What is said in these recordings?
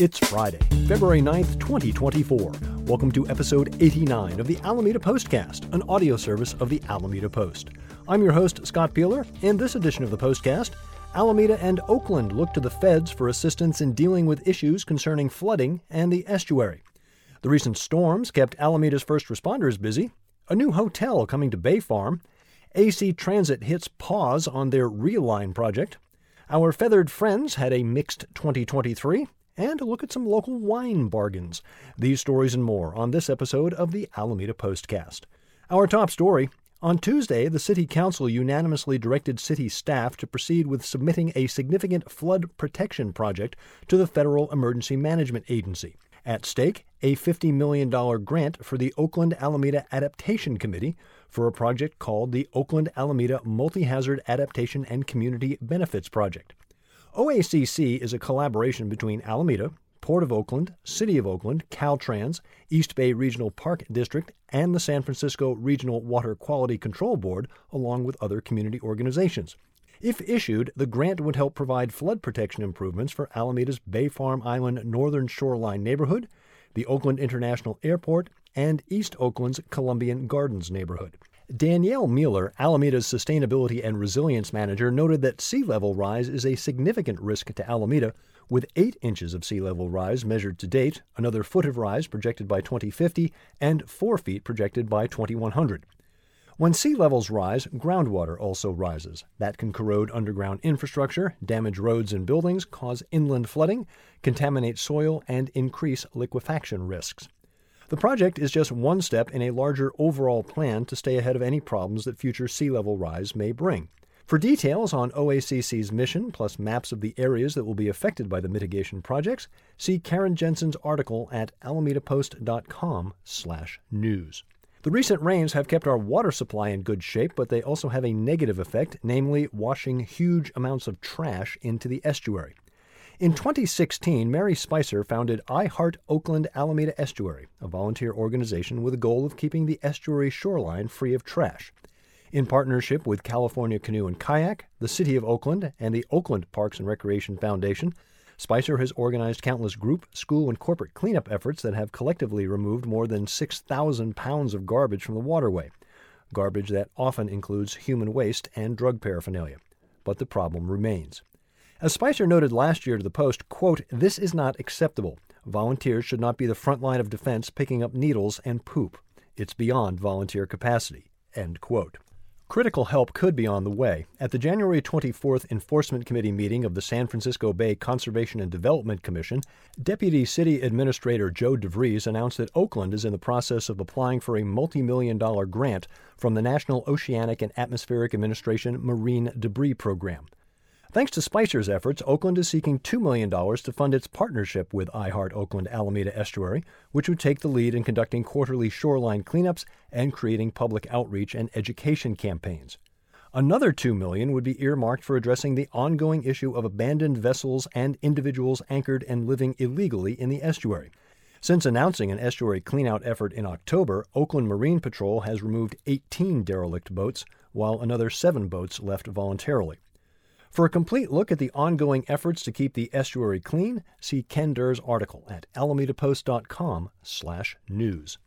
It's Friday, February 9th, 2024. Welcome to episode 89 of the Alameda Postcast, an audio service of the Alameda Post. I'm your host, Scott Piehler. In this edition of the Postcast, Alameda and Oakland look to the feds for assistance in dealing with issues concerning flooding and the estuary. The recent storms kept Alameda's first responders busy. A new hotel coming to Bay Farm. AC Transit hits pause on their Realign project. Our feathered friends had a mixed 2023 and look at some local wine bargains. These stories and more on this episode of the Alameda Postcast. Our top story on Tuesday, the City Council unanimously directed city staff to proceed with submitting a significant flood protection project to the Federal Emergency Management Agency. At stake, a $50 million grant for the Oakland Alameda Adaptation Committee for a project called the Oakland Alameda Multi Hazard Adaptation and Community Benefits Project. OACC is a collaboration between Alameda, Port of Oakland, City of Oakland, Caltrans, East Bay Regional Park District, and the San Francisco Regional Water Quality Control Board, along with other community organizations. If issued, the grant would help provide flood protection improvements for Alameda's Bay Farm Island Northern Shoreline neighborhood, the Oakland International Airport, and East Oakland's Columbian Gardens neighborhood. Danielle Mueller, Alameda's Sustainability and Resilience Manager, noted that sea level rise is a significant risk to Alameda, with 8 inches of sea level rise measured to date, another foot of rise projected by 2050, and 4 feet projected by 2100. When sea levels rise, groundwater also rises. That can corrode underground infrastructure, damage roads and buildings, cause inland flooding, contaminate soil, and increase liquefaction risks. The project is just one step in a larger overall plan to stay ahead of any problems that future sea level rise may bring. For details on OACC's mission, plus maps of the areas that will be affected by the mitigation projects, see Karen Jensen's article at alamedapost.com slash news. The recent rains have kept our water supply in good shape, but they also have a negative effect, namely washing huge amounts of trash into the estuary. In 2016, Mary Spicer founded I Heart Oakland Alameda Estuary, a volunteer organization with the goal of keeping the estuary shoreline free of trash. In partnership with California Canoe and Kayak, the City of Oakland, and the Oakland Parks and Recreation Foundation, Spicer has organized countless group, school, and corporate cleanup efforts that have collectively removed more than 6,000 pounds of garbage from the waterway, garbage that often includes human waste and drug paraphernalia. But the problem remains. As Spicer noted last year to the Post, quote, this is not acceptable. Volunteers should not be the front line of defense picking up needles and poop. It's beyond volunteer capacity, end quote. Critical help could be on the way. At the January 24th Enforcement Committee meeting of the San Francisco Bay Conservation and Development Commission, Deputy City Administrator Joe DeVries announced that Oakland is in the process of applying for a multi million dollar grant from the National Oceanic and Atmospheric Administration Marine Debris Program. Thanks to Spicer's efforts, Oakland is seeking $2 million to fund its partnership with iHeart Oakland Alameda Estuary, which would take the lead in conducting quarterly shoreline cleanups and creating public outreach and education campaigns. Another 2 million would be earmarked for addressing the ongoing issue of abandoned vessels and individuals anchored and living illegally in the estuary. Since announcing an estuary cleanout effort in October, Oakland Marine Patrol has removed 18 derelict boats, while another 7 boats left voluntarily. For a complete look at the ongoing efforts to keep the estuary clean, see Ken Durr's article at alamedapost.com/news.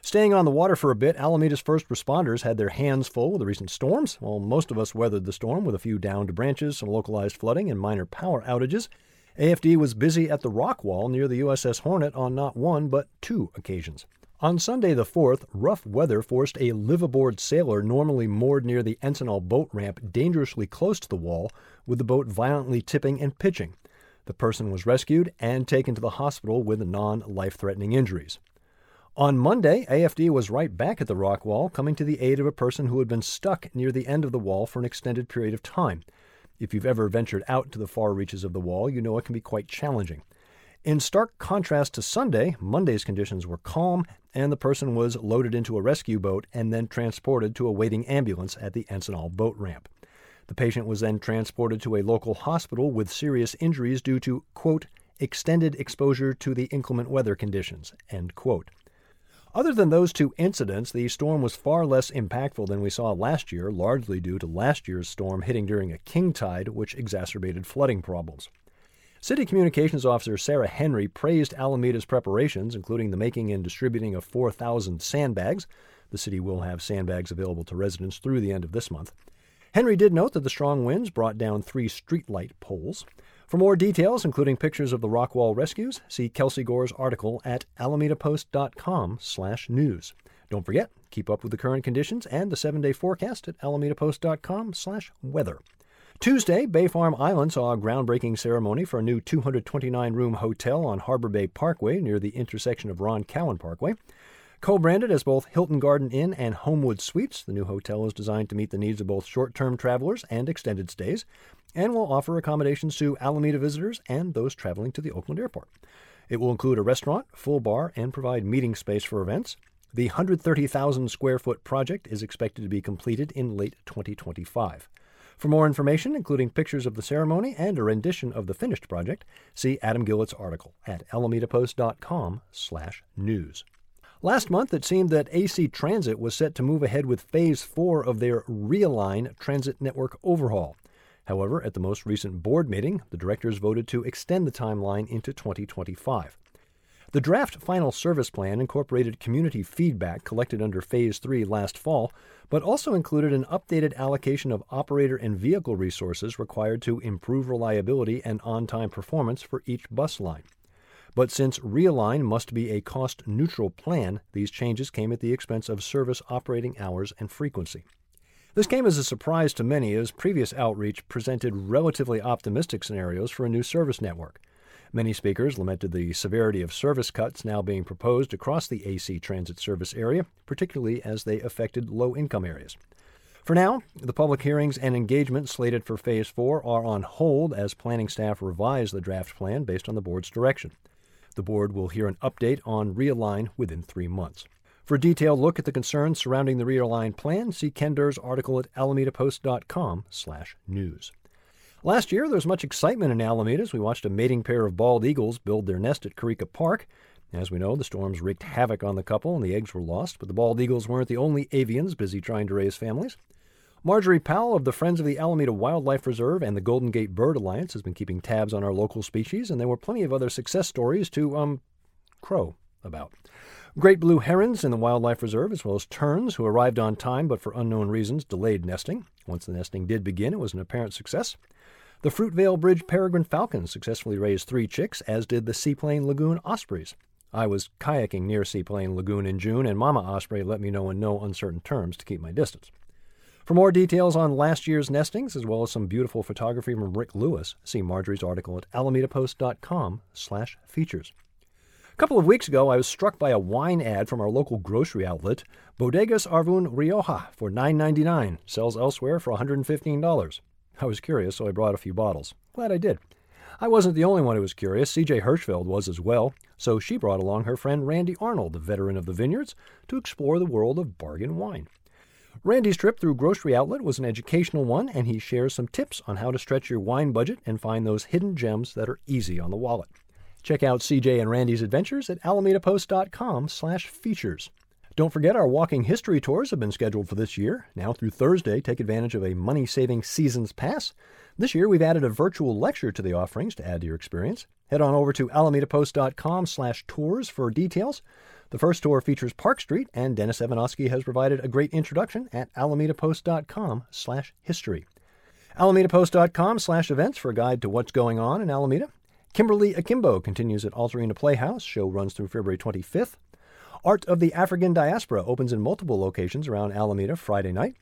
Staying on the water for a bit, Alameda's first responders had their hands full with the recent storms. While most of us weathered the storm with a few downed branches, some localized flooding, and minor power outages, AFD was busy at the rock wall near the USS Hornet on not one but two occasions. On Sunday the 4th, rough weather forced a liveaboard sailor normally moored near the Encinal boat ramp dangerously close to the wall, with the boat violently tipping and pitching. The person was rescued and taken to the hospital with non life threatening injuries. On Monday, AFD was right back at the rock wall, coming to the aid of a person who had been stuck near the end of the wall for an extended period of time. If you've ever ventured out to the far reaches of the wall, you know it can be quite challenging. In stark contrast to Sunday, Monday's conditions were calm, and the person was loaded into a rescue boat and then transported to a waiting ambulance at the Encinal boat ramp. The patient was then transported to a local hospital with serious injuries due to, quote, extended exposure to the inclement weather conditions, end quote. Other than those two incidents, the storm was far less impactful than we saw last year, largely due to last year's storm hitting during a king tide, which exacerbated flooding problems. City Communications Officer Sarah Henry praised Alameda's preparations, including the making and distributing of 4,000 sandbags. The city will have sandbags available to residents through the end of this month. Henry did note that the strong winds brought down three streetlight poles. For more details, including pictures of the Rockwall rescues, see Kelsey Gore's article at alamedapost.com/news. Don't forget, keep up with the current conditions and the seven-day forecast at alamedapost.com/weather. Tuesday, Bay Farm Island saw a groundbreaking ceremony for a new 229 room hotel on Harbor Bay Parkway near the intersection of Ron Cowan Parkway. Co branded as both Hilton Garden Inn and Homewood Suites, the new hotel is designed to meet the needs of both short term travelers and extended stays, and will offer accommodations to Alameda visitors and those traveling to the Oakland airport. It will include a restaurant, full bar, and provide meeting space for events. The 130,000 square foot project is expected to be completed in late 2025. For more information, including pictures of the ceremony and a rendition of the finished project, see Adam Gillett's article at alamedapost.com/news. Last month, it seemed that AC Transit was set to move ahead with Phase 4 of their Realign Transit Network overhaul. However, at the most recent board meeting, the directors voted to extend the timeline into 2025. The draft final service plan incorporated community feedback collected under Phase 3 last fall, but also included an updated allocation of operator and vehicle resources required to improve reliability and on time performance for each bus line. But since Realign must be a cost neutral plan, these changes came at the expense of service operating hours and frequency. This came as a surprise to many as previous outreach presented relatively optimistic scenarios for a new service network. Many speakers lamented the severity of service cuts now being proposed across the AC transit service area, particularly as they affected low income areas. For now, the public hearings and engagement slated for Phase 4 are on hold as planning staff revise the draft plan based on the board's direction. The board will hear an update on Realign within three months. For a detailed look at the concerns surrounding the Realign plan, see Ken Durr's article at alamedapost.com/news. Last year, there was much excitement in Alameda as we watched a mating pair of bald eagles build their nest at Carica Park. As we know, the storms wreaked havoc on the couple and the eggs were lost, but the bald eagles weren't the only avians busy trying to raise families. Marjorie Powell of the Friends of the Alameda Wildlife Reserve and the Golden Gate Bird Alliance has been keeping tabs on our local species, and there were plenty of other success stories to, um, crow about. Great blue herons in the wildlife reserve, as well as terns, who arrived on time but for unknown reasons delayed nesting. Once the nesting did begin, it was an apparent success. The Fruitvale Bridge peregrine falcons successfully raised three chicks, as did the Seaplane Lagoon ospreys. I was kayaking near Seaplane Lagoon in June, and Mama Osprey let me know in no uncertain terms to keep my distance. For more details on last year's nestings, as well as some beautiful photography from Rick Lewis, see Marjorie's article at alamedapost.com slash features. A couple of weeks ago, I was struck by a wine ad from our local grocery outlet, Bodegas Arvun Rioja, for $9.99. Sells elsewhere for $115. I was curious, so I brought a few bottles. Glad I did. I wasn't the only one who was curious. CJ Hirschfeld was as well, so she brought along her friend Randy Arnold, a veteran of the vineyards, to explore the world of bargain wine. Randy's trip through Grocery Outlet was an educational one, and he shares some tips on how to stretch your wine budget and find those hidden gems that are easy on the wallet. Check out CJ and Randy's adventures at alamedapost.com/features. Don't forget our walking history tours have been scheduled for this year. Now through Thursday, take advantage of a money-saving season's pass. This year, we've added a virtual lecture to the offerings to add to your experience. Head on over to alamedapost.com/tours for details. The first tour features Park Street, and Dennis Evanosky has provided a great introduction at alamedapost.com/history. AlamedaPost.com/events for a guide to what's going on in Alameda. Kimberly Akimbo continues at Altarena Playhouse. Show runs through February 25th. Art of the African Diaspora opens in multiple locations around Alameda Friday night.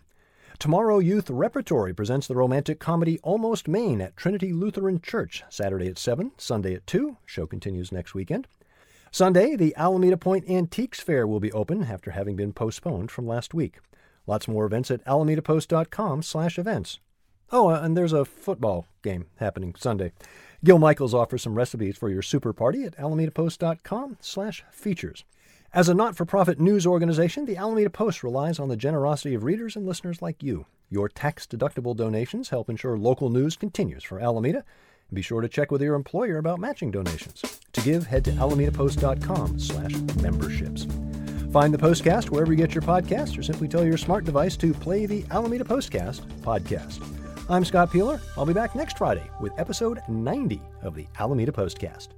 Tomorrow Youth Repertory presents the romantic comedy Almost Maine at Trinity Lutheran Church, Saturday at 7, Sunday at 2. Show continues next weekend. Sunday, the Alameda Point Antiques Fair will be open after having been postponed from last week. Lots more events at alamedapost.com slash events. Oh, uh, and there's a football game happening Sunday. Gil Michaels offers some recipes for your super party at alamedapost.com/features. As a not for profit news organization, the Alameda Post relies on the generosity of readers and listeners like you. Your tax deductible donations help ensure local news continues for Alameda. Be sure to check with your employer about matching donations. To give, head to alamedapost.com slash memberships. Find the Postcast wherever you get your podcasts or simply tell your smart device to play the Alameda Postcast podcast. I'm Scott Piehler. I'll be back next Friday with episode 90 of the Alameda Postcast.